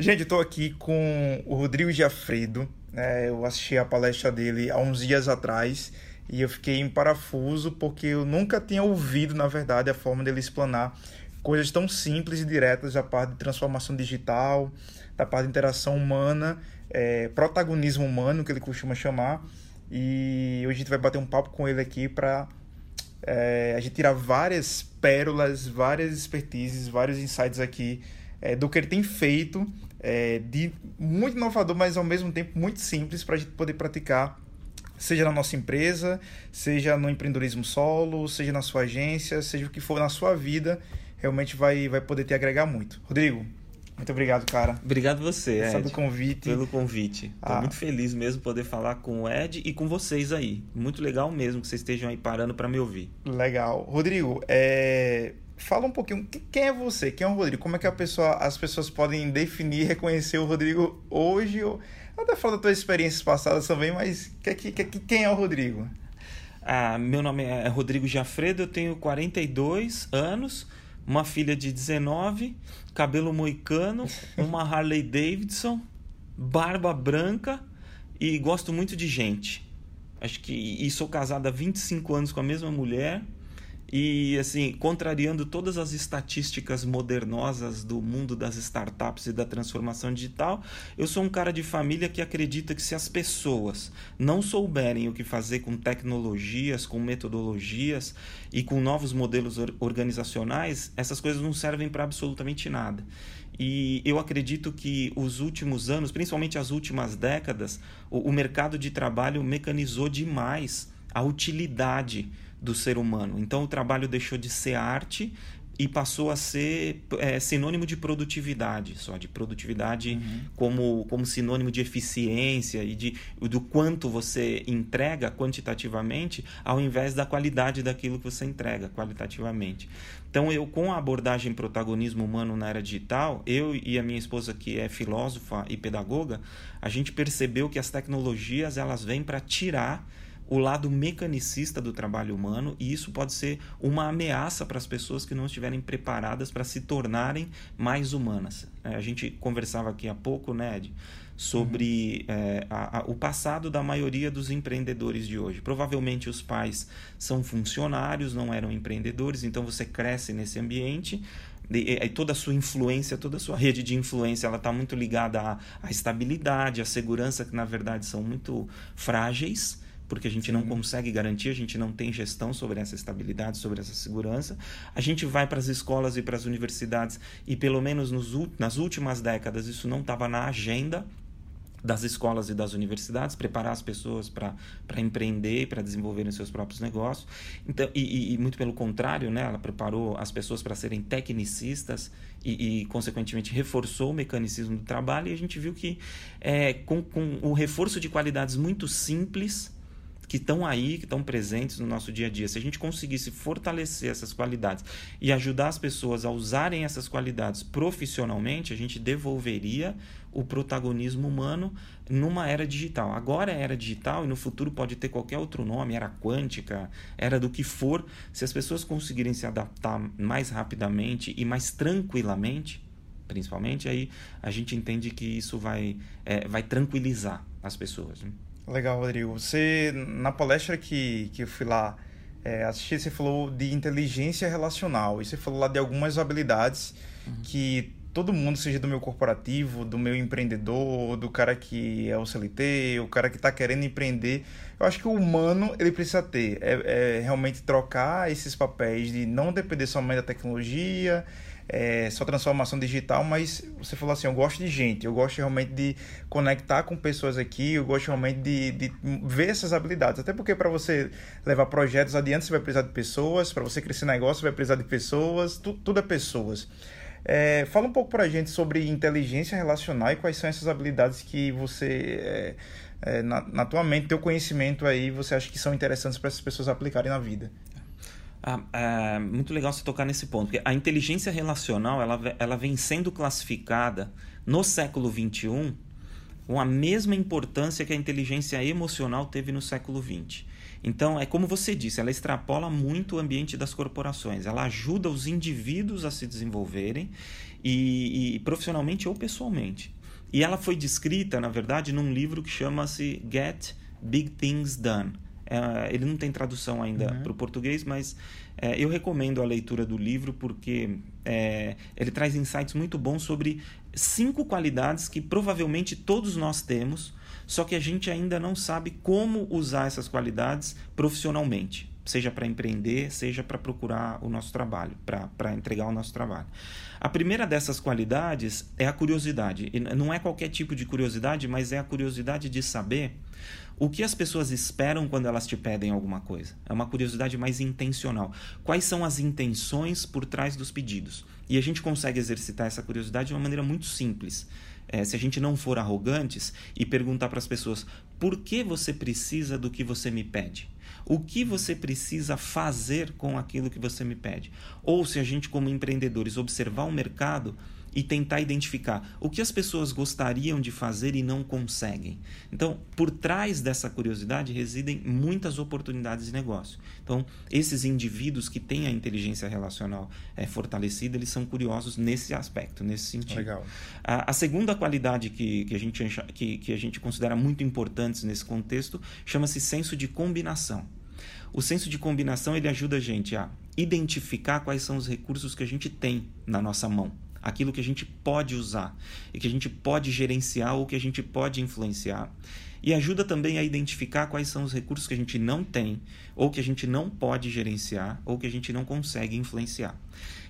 Gente, tô aqui com o Rodrigo Giafredo. É, eu assisti a palestra dele há uns dias atrás e eu fiquei em parafuso porque eu nunca tinha ouvido, na verdade, a forma dele explanar coisas tão simples e diretas da parte de transformação digital, da parte de interação humana, é, protagonismo humano, que ele costuma chamar. E hoje a gente vai bater um papo com ele aqui para é, a gente tirar várias pérolas, várias expertises, vários insights aqui é, do que ele tem feito é, de muito inovador, mas ao mesmo tempo muito simples para a gente poder praticar, seja na nossa empresa, seja no empreendedorismo solo, seja na sua agência, seja o que for na sua vida, realmente vai, vai poder te agregar muito. Rodrigo, muito obrigado, cara. Obrigado você, Ed. Pelo convite. Pelo convite. Estou ah. muito feliz mesmo poder falar com o Ed e com vocês aí. Muito legal mesmo que vocês estejam aí parando para me ouvir. Legal. Rodrigo, é... fala um pouquinho. Quem é você? Quem é o Rodrigo? Como é que a pessoa, as pessoas podem definir e reconhecer o Rodrigo hoje? Até falar das tuas experiências passadas também, mas quem é o Rodrigo? Ah, meu nome é Rodrigo Jafredo, eu tenho 42 anos uma filha de 19, cabelo moicano, uma Harley Davidson, barba branca e gosto muito de gente. Acho que e sou casado há 25 anos com a mesma mulher e assim, contrariando todas as estatísticas modernosas do mundo das startups e da transformação digital, eu sou um cara de família que acredita que se as pessoas não souberem o que fazer com tecnologias, com metodologias e com novos modelos organizacionais, essas coisas não servem para absolutamente nada. E eu acredito que os últimos anos, principalmente as últimas décadas, o, o mercado de trabalho mecanizou demais a utilidade do ser humano. Então o trabalho deixou de ser arte e passou a ser é, sinônimo de produtividade, só de produtividade uhum. como, como sinônimo de eficiência e de, do quanto você entrega quantitativamente, ao invés da qualidade daquilo que você entrega qualitativamente. Então, eu com a abordagem protagonismo humano na era digital, eu e a minha esposa que é filósofa e pedagoga, a gente percebeu que as tecnologias elas vêm para tirar o lado mecanicista do trabalho humano e isso pode ser uma ameaça para as pessoas que não estiverem preparadas para se tornarem mais humanas. É, a gente conversava aqui há pouco, né, Ed, sobre uhum. é, a, a, o passado da maioria dos empreendedores de hoje. Provavelmente os pais são funcionários, não eram empreendedores, então você cresce nesse ambiente e, e, toda a sua influência, toda a sua rede de influência, ela está muito ligada à, à estabilidade, à segurança, que na verdade são muito frágeis porque a gente Sim. não consegue garantir, a gente não tem gestão sobre essa estabilidade, sobre essa segurança. A gente vai para as escolas e para as universidades e, pelo menos nos, nas últimas décadas, isso não estava na agenda das escolas e das universidades, preparar as pessoas para empreender, para desenvolverem seus próprios negócios. Então, e, e, muito pelo contrário, né, ela preparou as pessoas para serem tecnicistas e, e, consequentemente, reforçou o mecanicismo do trabalho. E a gente viu que, é, com, com o reforço de qualidades muito simples, que estão aí, que estão presentes no nosso dia a dia. Se a gente conseguisse fortalecer essas qualidades e ajudar as pessoas a usarem essas qualidades profissionalmente, a gente devolveria o protagonismo humano numa era digital. Agora é era digital e no futuro pode ter qualquer outro nome, era quântica, era do que for. Se as pessoas conseguirem se adaptar mais rapidamente e mais tranquilamente, principalmente, aí a gente entende que isso vai, é, vai tranquilizar as pessoas. Né? Legal, Rodrigo. Você, na palestra que, que eu fui lá é, assistir, você falou de inteligência relacional. E você falou lá de algumas habilidades uhum. que todo mundo, seja do meu corporativo, do meu empreendedor, do cara que é o CLT, o cara que está querendo empreender, eu acho que o humano ele precisa ter. É, é realmente trocar esses papéis de não depender somente da tecnologia é, só transformação digital, mas você falou assim, eu gosto de gente, eu gosto realmente de conectar com pessoas aqui, eu gosto realmente de, de ver essas habilidades, até porque para você levar projetos adiante você vai precisar de pessoas, para você crescer negócio você vai precisar de pessoas, tu, tudo é pessoas. É, fala um pouco para a gente sobre inteligência relacional e quais são essas habilidades que você, é, é, na, na tua mente, teu conhecimento aí, você acha que são interessantes para essas pessoas aplicarem na vida. Ah, é muito legal você tocar nesse ponto, porque a inteligência relacional ela, ela vem sendo classificada no século XXI com a mesma importância que a inteligência emocional teve no século XX. Então, é como você disse, ela extrapola muito o ambiente das corporações, ela ajuda os indivíduos a se desenvolverem e, e profissionalmente ou pessoalmente. E ela foi descrita, na verdade, num livro que chama-se Get Big Things Done. É, ele não tem tradução ainda uhum. para o português, mas é, eu recomendo a leitura do livro porque é, ele traz insights muito bons sobre cinco qualidades que provavelmente todos nós temos, só que a gente ainda não sabe como usar essas qualidades profissionalmente, seja para empreender, seja para procurar o nosso trabalho, para entregar o nosso trabalho. A primeira dessas qualidades é a curiosidade. E não é qualquer tipo de curiosidade, mas é a curiosidade de saber o que as pessoas esperam quando elas te pedem alguma coisa. É uma curiosidade mais intencional. Quais são as intenções por trás dos pedidos? E a gente consegue exercitar essa curiosidade de uma maneira muito simples é, se a gente não for arrogantes e perguntar para as pessoas por que você precisa do que você me pede? O que você precisa fazer com aquilo que você me pede? Ou se a gente, como empreendedores, observar o mercado e tentar identificar o que as pessoas gostariam de fazer e não conseguem. Então, por trás dessa curiosidade residem muitas oportunidades de negócio. Então, esses indivíduos que têm a inteligência relacional é, fortalecida, eles são curiosos nesse aspecto, nesse sentido. Legal. A, a segunda qualidade que, que, a gente, que, que a gente considera muito importante nesse contexto chama-se senso de combinação. O senso de combinação ele ajuda a gente a identificar quais são os recursos que a gente tem na nossa mão aquilo que a gente pode usar e que a gente pode gerenciar ou que a gente pode influenciar. E ajuda também a identificar quais são os recursos que a gente não tem, ou que a gente não pode gerenciar, ou que a gente não consegue influenciar.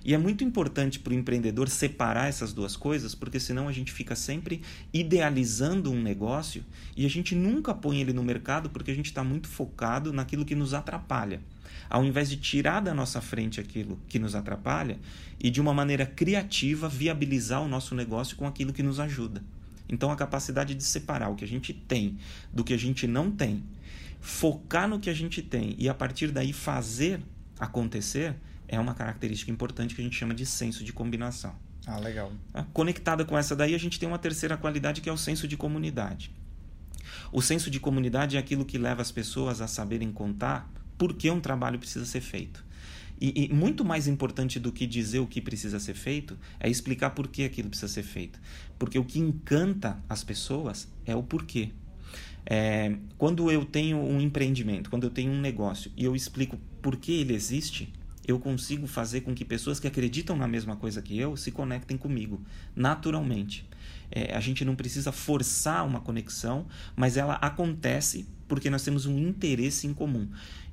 E é muito importante para o empreendedor separar essas duas coisas, porque senão a gente fica sempre idealizando um negócio e a gente nunca põe ele no mercado porque a gente está muito focado naquilo que nos atrapalha ao invés de tirar da nossa frente aquilo que nos atrapalha e de uma maneira criativa viabilizar o nosso negócio com aquilo que nos ajuda. Então a capacidade de separar o que a gente tem do que a gente não tem, focar no que a gente tem e a partir daí fazer acontecer é uma característica importante que a gente chama de senso de combinação. Ah, legal. Ah, conectada com essa daí, a gente tem uma terceira qualidade que é o senso de comunidade. O senso de comunidade é aquilo que leva as pessoas a saberem contar por que um trabalho precisa ser feito. E, e, muito mais importante do que dizer o que precisa ser feito é explicar por que aquilo precisa ser feito. Porque o que encanta as pessoas é o porquê. É, quando eu tenho um empreendimento, quando eu tenho um negócio e eu explico por que ele existe, eu consigo fazer com que pessoas que acreditam na mesma coisa que eu se conectem comigo, naturalmente. É, a gente não precisa forçar uma conexão, mas ela acontece porque nós temos um interesse em comum.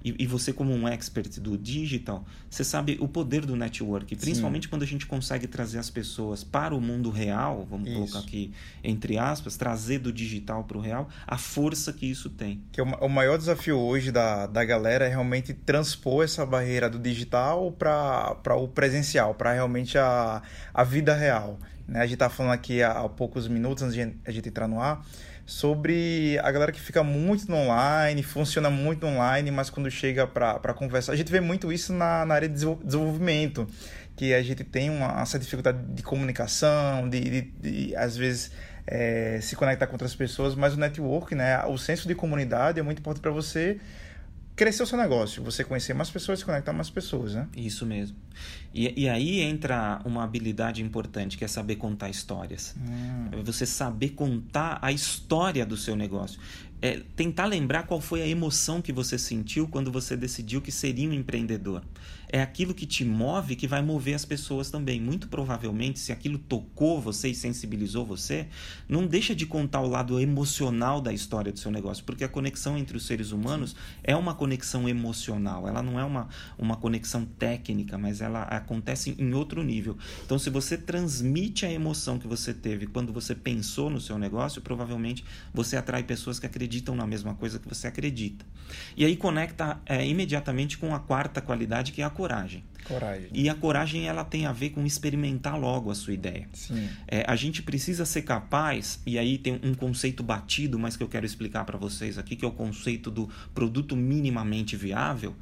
E, e, você, como um expert do digital, você sabe o poder do network, principalmente Sim. quando a gente consegue trazer as pessoas para o mundo real, vamos isso. colocar aqui entre aspas, trazer do digital para o real, a força que isso tem. Que o, o maior desafio hoje da, da galera é realmente transpor essa barreira do digital para o presencial, para realmente a, a vida real. Né? A gente está falando aqui há, há poucos minutos antes de a gente entrar no ar sobre a galera que fica muito no online, funciona muito online, mas quando chega para conversar. A gente vê muito isso na, na área de desenvolvimento, que a gente tem uma, essa dificuldade de comunicação, de, de, de às vezes. É, se conectar com outras pessoas, mas o network, né, o senso de comunidade é muito importante para você crescer o seu negócio, você conhecer mais pessoas, se conectar mais pessoas, né? Isso mesmo. E, e aí entra uma habilidade importante, que é saber contar histórias. Hum. Você saber contar a história do seu negócio é, tentar lembrar qual foi a emoção que você sentiu quando você decidiu que seria um empreendedor. É aquilo que te move que vai mover as pessoas também. Muito provavelmente, se aquilo tocou você e sensibilizou você, não deixa de contar o lado emocional da história do seu negócio, porque a conexão entre os seres humanos é uma conexão emocional. Ela não é uma, uma conexão técnica, mas ela acontece em outro nível. Então, se você transmite a emoção que você teve quando você pensou no seu negócio, provavelmente você atrai pessoas que acreditam na mesma coisa que você acredita. E aí conecta é, imediatamente com a quarta qualidade, que é a coragem. Coragem. E a coragem ela tem a ver com experimentar logo a sua ideia. Sim. É, a gente precisa ser capaz, e aí tem um conceito batido, mas que eu quero explicar para vocês aqui, que é o conceito do produto minimamente viável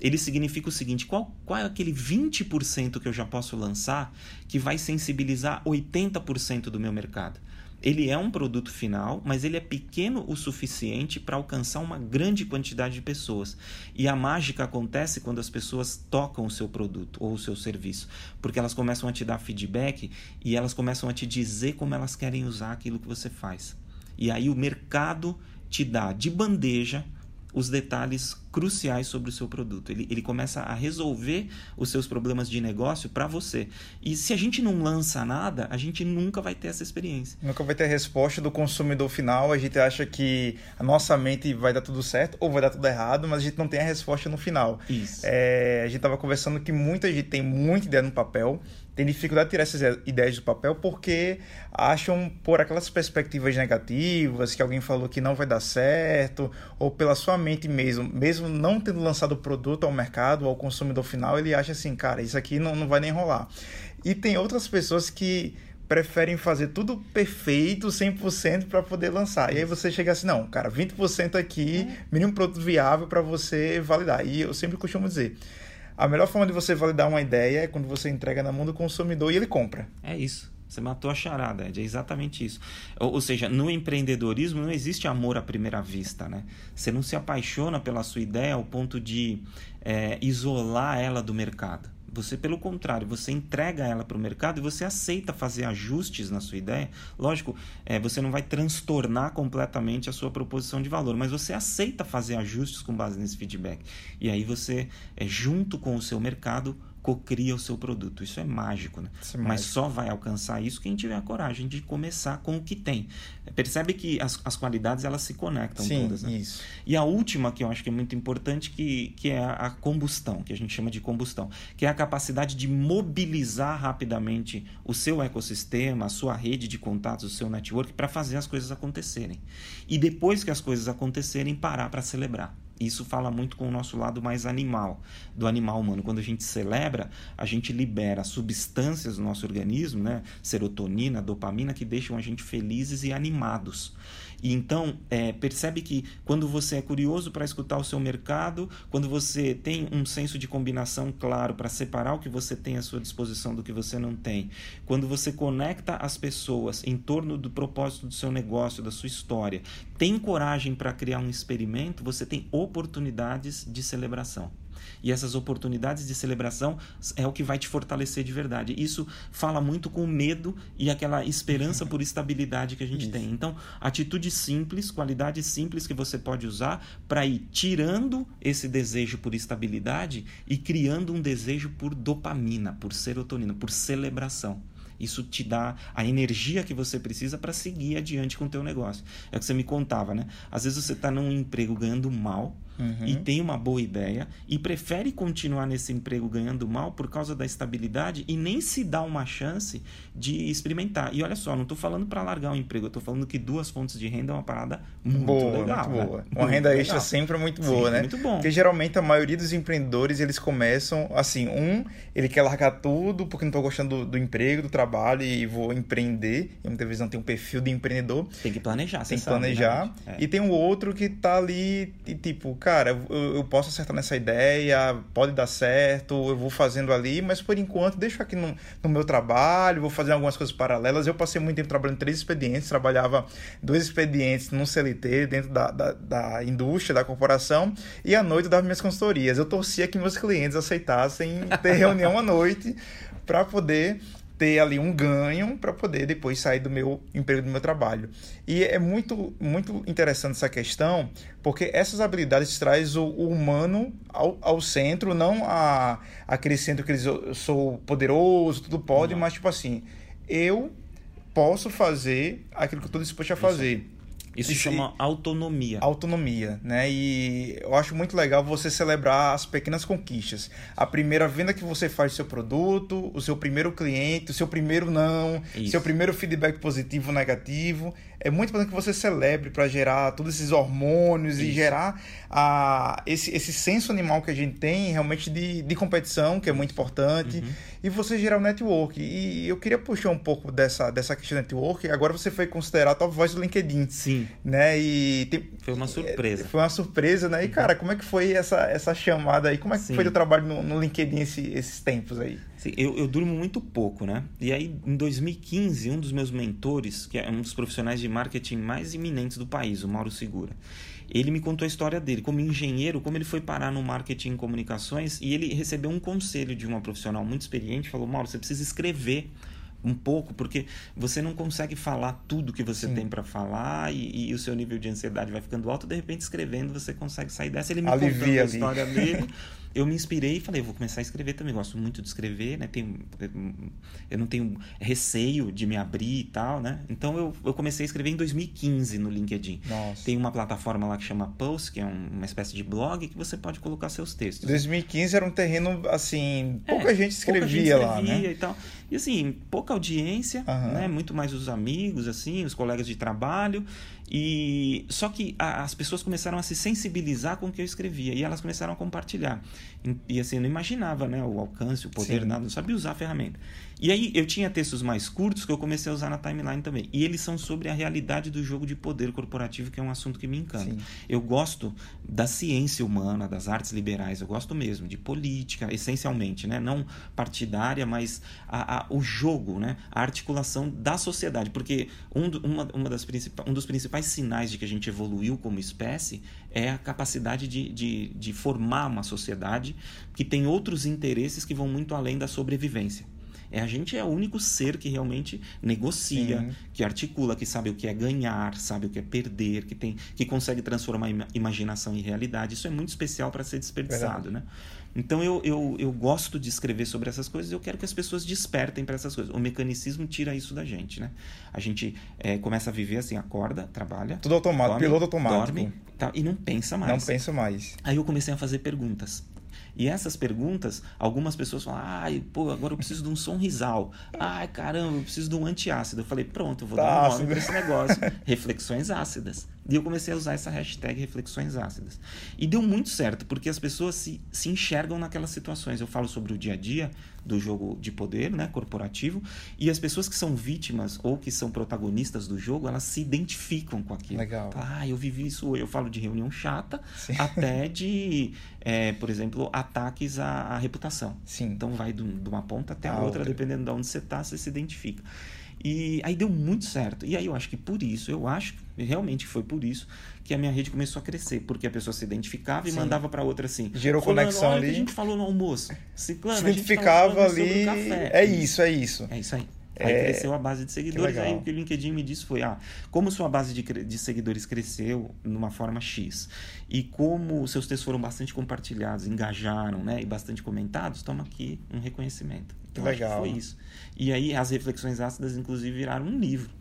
ele significa o seguinte: qual, qual é aquele 20% que eu já posso lançar que vai sensibilizar 80% do meu mercado? Ele é um produto final, mas ele é pequeno o suficiente para alcançar uma grande quantidade de pessoas. E a mágica acontece quando as pessoas tocam o seu produto ou o seu serviço, porque elas começam a te dar feedback e elas começam a te dizer como elas querem usar aquilo que você faz. E aí o mercado te dá de bandeja os detalhes cruciais sobre o seu produto. Ele, ele começa a resolver os seus problemas de negócio para você. E se a gente não lança nada, a gente nunca vai ter essa experiência. Nunca vai ter a resposta do consumidor final. A gente acha que a nossa mente vai dar tudo certo ou vai dar tudo errado, mas a gente não tem a resposta no final. Isso. É, a gente estava conversando que muita gente tem muita ideia no papel, tem dificuldade de tirar essas ideias do papel porque acham por aquelas perspectivas negativas que alguém falou que não vai dar certo ou pela sua mente mesmo, mesmo não tendo lançado o produto ao mercado ao consumidor final, ele acha assim, cara, isso aqui não, não vai nem rolar. E tem outras pessoas que preferem fazer tudo perfeito, 100% para poder lançar. E aí você chega assim, não, cara, 20% aqui, mínimo produto viável para você validar. E eu sempre costumo dizer, a melhor forma de você validar uma ideia é quando você entrega na mão do consumidor e ele compra. É isso. Você matou a charada, Ed. É exatamente isso. Ou, ou, seja, no empreendedorismo não existe amor à primeira vista, né? Você não se apaixona pela sua ideia ao ponto de é, isolar ela do mercado. Você, pelo contrário, você entrega ela para o mercado e você aceita fazer ajustes na sua ideia. Lógico, é, você não vai transtornar completamente a sua proposição de valor, mas você aceita fazer ajustes com base nesse feedback. E aí você, é, junto com o seu mercado, cocria o seu produto. Isso é mágico, né? É Mas mágico. só vai alcançar isso quem tiver a coragem de começar com o que tem. Percebe que as, as qualidades elas se conectam Sim, todas. Né? Isso. E a última que eu acho que é muito importante que, que é a combustão, que a gente chama de combustão, que é a capacidade de mobilizar rapidamente o seu ecossistema, a sua rede de contatos, o seu network para fazer as coisas acontecerem. E depois que as coisas acontecerem, parar para celebrar. Isso fala muito com o nosso lado mais animal, do animal humano. Quando a gente celebra, a gente libera substâncias do nosso organismo, né? serotonina, dopamina, que deixam a gente felizes e animados. E então, é, percebe que quando você é curioso para escutar o seu mercado, quando você tem um senso de combinação claro para separar o que você tem à sua disposição do que você não tem, quando você conecta as pessoas em torno do propósito do seu negócio, da sua história, tem coragem para criar um experimento, você tem oportunidades de celebração. E essas oportunidades de celebração é o que vai te fortalecer de verdade. Isso fala muito com o medo e aquela esperança por estabilidade que a gente Isso. tem. Então, atitudes simples, qualidades simples que você pode usar para ir tirando esse desejo por estabilidade e criando um desejo por dopamina, por serotonina, por celebração. Isso te dá a energia que você precisa para seguir adiante com o teu negócio. É o que você me contava, né? Às vezes você está num emprego ganhando mal, uhum. e tem uma boa ideia e prefere continuar nesse emprego ganhando mal por causa da estabilidade e nem se dá uma chance de experimentar. E olha só, não estou falando para largar o emprego, eu estou falando que duas fontes de renda é uma parada muito boa, legal. Muito né? boa. Uma muito renda legal. extra sempre é muito boa, sempre né? Muito bom. Porque geralmente a maioria dos empreendedores eles começam assim: um, ele quer largar tudo porque não estou gostando do, do, emprego, do trabalho e vou empreender. E muitas vezes não tem um perfil de empreendedor. Tem que planejar, Tem que planejar. Sabe, né? é. E tem um outro que está ali e tipo, cara cara, eu, eu, posso acertar nessa ideia, pode dar certo, eu vou fazendo ali, mas por enquanto deixo aqui no, no meu trabalho, vou fazer algumas coisas paralelas. Eu passei muito tempo trabalhando três expedientes, trabalhava dois expedientes num CLT dentro da, da, da indústria, da corporação, e à noite eu dava minhas consultorias. Eu torcia que meus clientes aceitassem ter reunião à noite para poder ter ali um ganho para poder depois sair do meu emprego, do meu trabalho. E é muito, muito interessante essa questão, porque essas habilidades traz o, o humano ao, ao, centro, não a, aquele centro que eles, eu sou poderoso, tudo pode, mas tipo assim, eu posso fazer aquilo que eu estou disposto a fazer. Isso. Isso chama autonomia. Autonomia, né? E eu acho muito legal você celebrar as pequenas conquistas. A primeira venda que você faz do seu produto, o seu primeiro cliente, o seu primeiro não, Isso. seu primeiro feedback positivo ou negativo. É muito importante que você celebre para gerar todos esses hormônios Isso. e gerar a, esse, esse senso animal que a gente tem realmente de, de competição, que é muito importante, uhum. e você gerar o network. E eu queria puxar um pouco dessa, dessa questão do network. Agora você foi considerado a voz do LinkedIn. Sim. Né? E tem... Foi uma surpresa. Foi uma surpresa, né? E, uhum. cara, como é que foi essa, essa chamada aí? Como é que Sim. foi o trabalho no, no LinkedIn esse, esses tempos aí? Sim, eu, eu durmo muito pouco, né? E aí, em 2015, um dos meus mentores, que é um dos profissionais de marketing mais iminentes do país, o Mauro Segura, ele me contou a história dele, como engenheiro, como ele foi parar no marketing e comunicações, e ele recebeu um conselho de uma profissional muito experiente, falou, Mauro, você precisa escrever um pouco, porque você não consegue falar tudo que você Sim. tem para falar e, e, o seu nível de ansiedade vai ficando alto, de repente escrevendo você consegue sair dessa. Ele me Alivia contou a história dele. eu me inspirei e falei, vou começar a escrever também. Gosto muito de escrever, né? Tenho, eu não tenho receio de me abrir e tal, né? Então eu, eu comecei a escrever em 2015 no LinkedIn. Nossa. Tem uma plataforma lá que chama Post, que é um, uma espécie de blog que você pode colocar seus textos. 2015 era um terreno assim, pouca é, gente escrevia pouca gente escrevia lá, né? E tal. E assim, pouca audiência, uhum. né? Muito mais os amigos, assim, os colegas de trabalho. E só que a, as pessoas começaram a se sensibilizar com o que eu escrevia e elas começaram a compartilhar. E, e assim, eu não imaginava, né, o alcance, o poder, Sim. nada, não sabia usar a ferramenta. E aí eu tinha textos mais curtos que eu comecei a usar na timeline também. E eles são sobre a realidade do jogo de poder corporativo, que é um assunto que me encanta. Sim. Eu gosto da ciência humana, das artes liberais, eu gosto mesmo de política, essencialmente, né? Não partidária, mas a, a, o jogo, né? A articulação da sociedade. Porque um, uma, uma das um dos principais sinais de que a gente evoluiu como espécie é a capacidade de, de, de formar uma sociedade que tem outros interesses que vão muito além da sobrevivência. É, a gente é o único ser que realmente negocia, Sim. que articula, que sabe o que é ganhar, sabe o que é perder, que tem, que consegue transformar a imaginação em realidade. Isso é muito especial para ser desperdiçado, né? Então eu, eu, eu gosto de escrever sobre essas coisas. Eu quero que as pessoas despertem para essas coisas. O mecanicismo tira isso da gente, né? A gente é, começa a viver assim, acorda, trabalha, tudo automático, dorme, piloto automático, dorme, tá, e não pensa mais. Não pensa mais. Aí eu comecei a fazer perguntas. E essas perguntas, algumas pessoas falam, ai, pô, agora eu preciso de um sonrisal. Ai, caramba, eu preciso de um antiácido. Eu falei, pronto, eu vou tá dar um nome para esse negócio. Reflexões ácidas. E eu comecei a usar essa hashtag reflexões ácidas. E deu muito certo, porque as pessoas se, se enxergam naquelas situações. Eu falo sobre o dia a dia do jogo de poder, né, corporativo, e as pessoas que são vítimas ou que são protagonistas do jogo, elas se identificam com aquilo. Legal. Ah, eu vivi isso, eu falo de reunião chata, Sim. até de, é, por exemplo, ataques à, à reputação. Sim. Então vai de uma ponta até a, a outra, outra, dependendo de onde você está, você se identifica. E aí deu muito certo. E aí eu acho que por isso, eu acho realmente foi por isso que a minha rede começou a crescer, porque a pessoa se identificava e Sim. mandava para outra assim. Gerou conexão ali. a gente falou no almoço. Ciclano, se identificava ali. É isso, é isso. É isso aí. Aí é... cresceu a base de seguidores. Aí o que o LinkedIn me disse foi: ah, como sua base de, de seguidores cresceu numa forma X e como seus textos foram bastante compartilhados, engajaram, né, e bastante comentados, toma aqui um reconhecimento. Então, que legal. foi isso. E aí as reflexões ácidas, inclusive, viraram um livro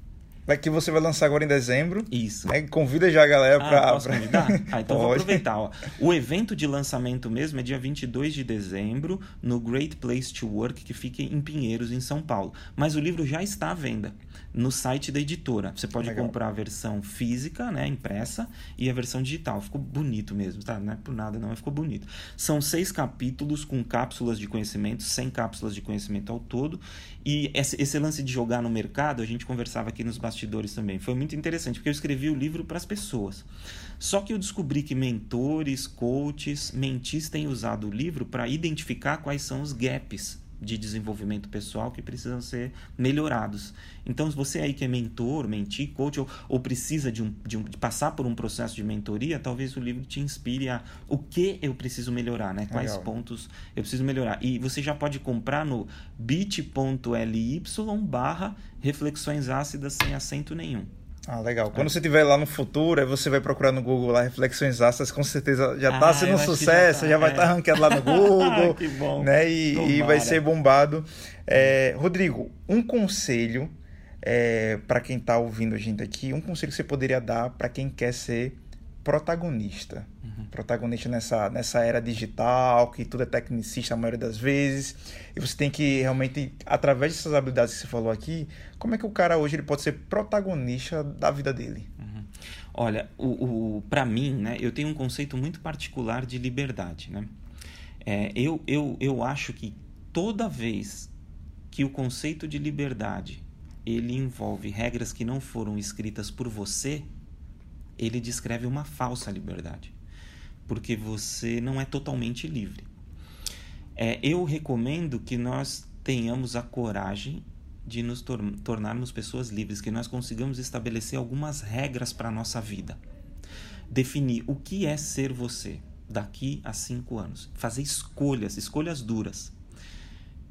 que você vai lançar agora em dezembro. Isso. Né? Convida já a galera ah, para. Posso convidar? Ah, então Pode. vou aproveitar. Ó. O evento de lançamento mesmo é dia 22 de dezembro, no Great Place to Work, que fica em Pinheiros, em São Paulo. Mas o livro já está à venda no site da editora. Você pode Legal. comprar a versão física, né, impressa, e a versão digital. Ficou bonito mesmo, tá? Não é por nada, não, mas ficou bonito. São seis capítulos com cápsulas de conhecimento, 100 cápsulas de conhecimento ao todo. E esse, esse lance de jogar no mercado, a gente conversava aqui nos bastidores também. Foi muito interessante, porque eu escrevi o livro para as pessoas. Só que eu descobri que mentores, coaches, mentis têm usado o livro para identificar quais são os gaps de desenvolvimento pessoal que precisam ser melhorados. Então, se você aí que é mentor, mentir, coach, ou, ou precisa de, um, de, um, de, passar por um processo de mentoria, talvez o livro te inspire a o que eu preciso melhorar, né? Quais Legal. pontos eu preciso melhorar. E você já pode comprar no bit.ly barra reflexões ácidas sem acento nenhum. Ah, legal. Quando é. você estiver lá no futuro, aí você vai procurar no Google lá Reflexões Ácidas, com certeza já está ah, sendo um sucesso, já, tá, já, vai estar é. tá ranqueado lá no Google. que bom. Né? E, e, vai ser bombado. É, Rodrigo, um conselho é, para quem está ouvindo a gente aqui, um conselho que você poderia dar para quem quer ser protagonista. Uhum. Protagonista nessa, nessa era digital, que tudo é tecnicista a maioria das vezes. E você tem que realmente, através dessas habilidades que você falou aqui, como é que o cara hoje ele pode ser protagonista da vida dele? Uhum. Olha, o, o, para mim, né, eu tenho um conceito muito particular de liberdade. Né? É, eu, eu, eu acho que toda vez que o conceito de liberdade ele envolve regras que não foram escritas por você, ele descreve uma falsa liberdade, porque você não é totalmente livre. É, eu recomendo que nós tenhamos a coragem de nos tor tornarmos pessoas livres, que nós consigamos estabelecer algumas regras para a nossa vida. Definir o que é ser você daqui a cinco anos. Fazer escolhas, escolhas duras.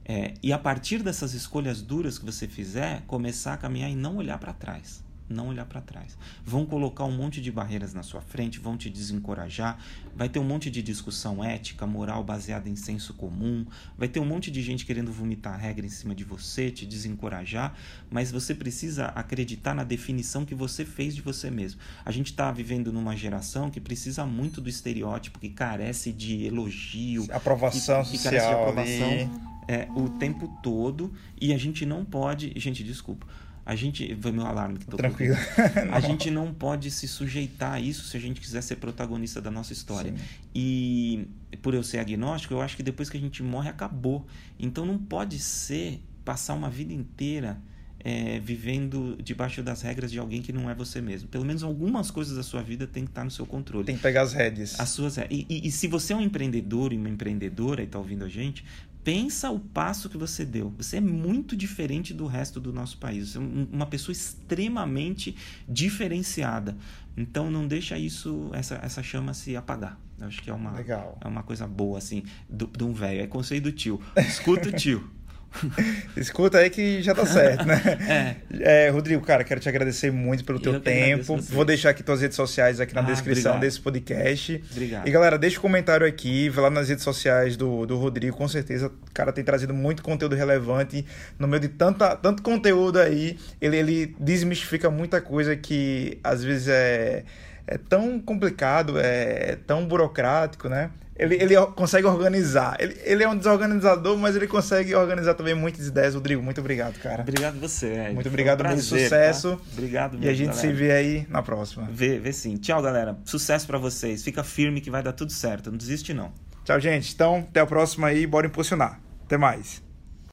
É, e a partir dessas escolhas duras que você fizer, começar a caminhar e não olhar para trás não olhar para trás. Vão colocar um monte de barreiras na sua frente, vão te desencorajar, vai ter um monte de discussão ética, moral baseada em senso comum, vai ter um monte de gente querendo vomitar regra em cima de você, te desencorajar, mas você precisa acreditar na definição que você fez de você mesmo. A gente está vivendo numa geração que precisa muito do estereótipo, que carece de elogio, aprovação que, que social, carece de aprovação é, o tempo todo, e a gente não pode, gente, desculpa a gente. Foi meu alarme que tocou. Tranquilo. a gente não pode se sujeitar a isso se a gente quiser ser protagonista da nossa história. Sim. E por eu ser agnóstico, eu acho que depois que a gente morre, acabou. Então não pode ser passar uma vida inteira. É, vivendo debaixo das regras de alguém que não é você mesmo. Pelo menos algumas coisas da sua vida tem que estar no seu controle. Tem que pegar as rédeas. As suas e, e, e se você é um empreendedor e uma empreendedora e está ouvindo a gente, pensa o passo que você deu. Você é muito diferente do resto do nosso país. Você é uma pessoa extremamente diferenciada. Então não deixa isso, essa, essa chama se apagar. Eu acho que é uma, Legal. é uma coisa boa, assim, de um velho. É conselho do tio. Escuta o tio. Escuta aí que já tá certo, né? é. é. Rodrigo, cara, quero te agradecer muito pelo teu tempo. Vou deixar aqui tuas redes sociais aqui na ah, descrição obrigado. desse podcast. Obrigado. E galera, deixa um comentário aqui, vai lá nas redes sociais do, do Rodrigo, com certeza. O cara tem trazido muito conteúdo relevante. No meio de tanta, tanto conteúdo aí, ele, ele desmistifica muita coisa que às vezes é, é tão complicado, é tão burocrático, né? Ele, ele consegue organizar. Ele, ele é um desorganizador, mas ele consegue organizar também muitas ideias. Rodrigo, muito obrigado, cara. Obrigado você, Ed. Muito obrigado, um prazer, sucesso. Tá? Obrigado mesmo, E a gente galera. se vê aí na próxima. Vê, vê sim. Tchau, galera. Sucesso para vocês. Fica firme que vai dar tudo certo. Não desiste, não. Tchau, gente. Então, até a próxima aí. Bora impulsionar. Até mais.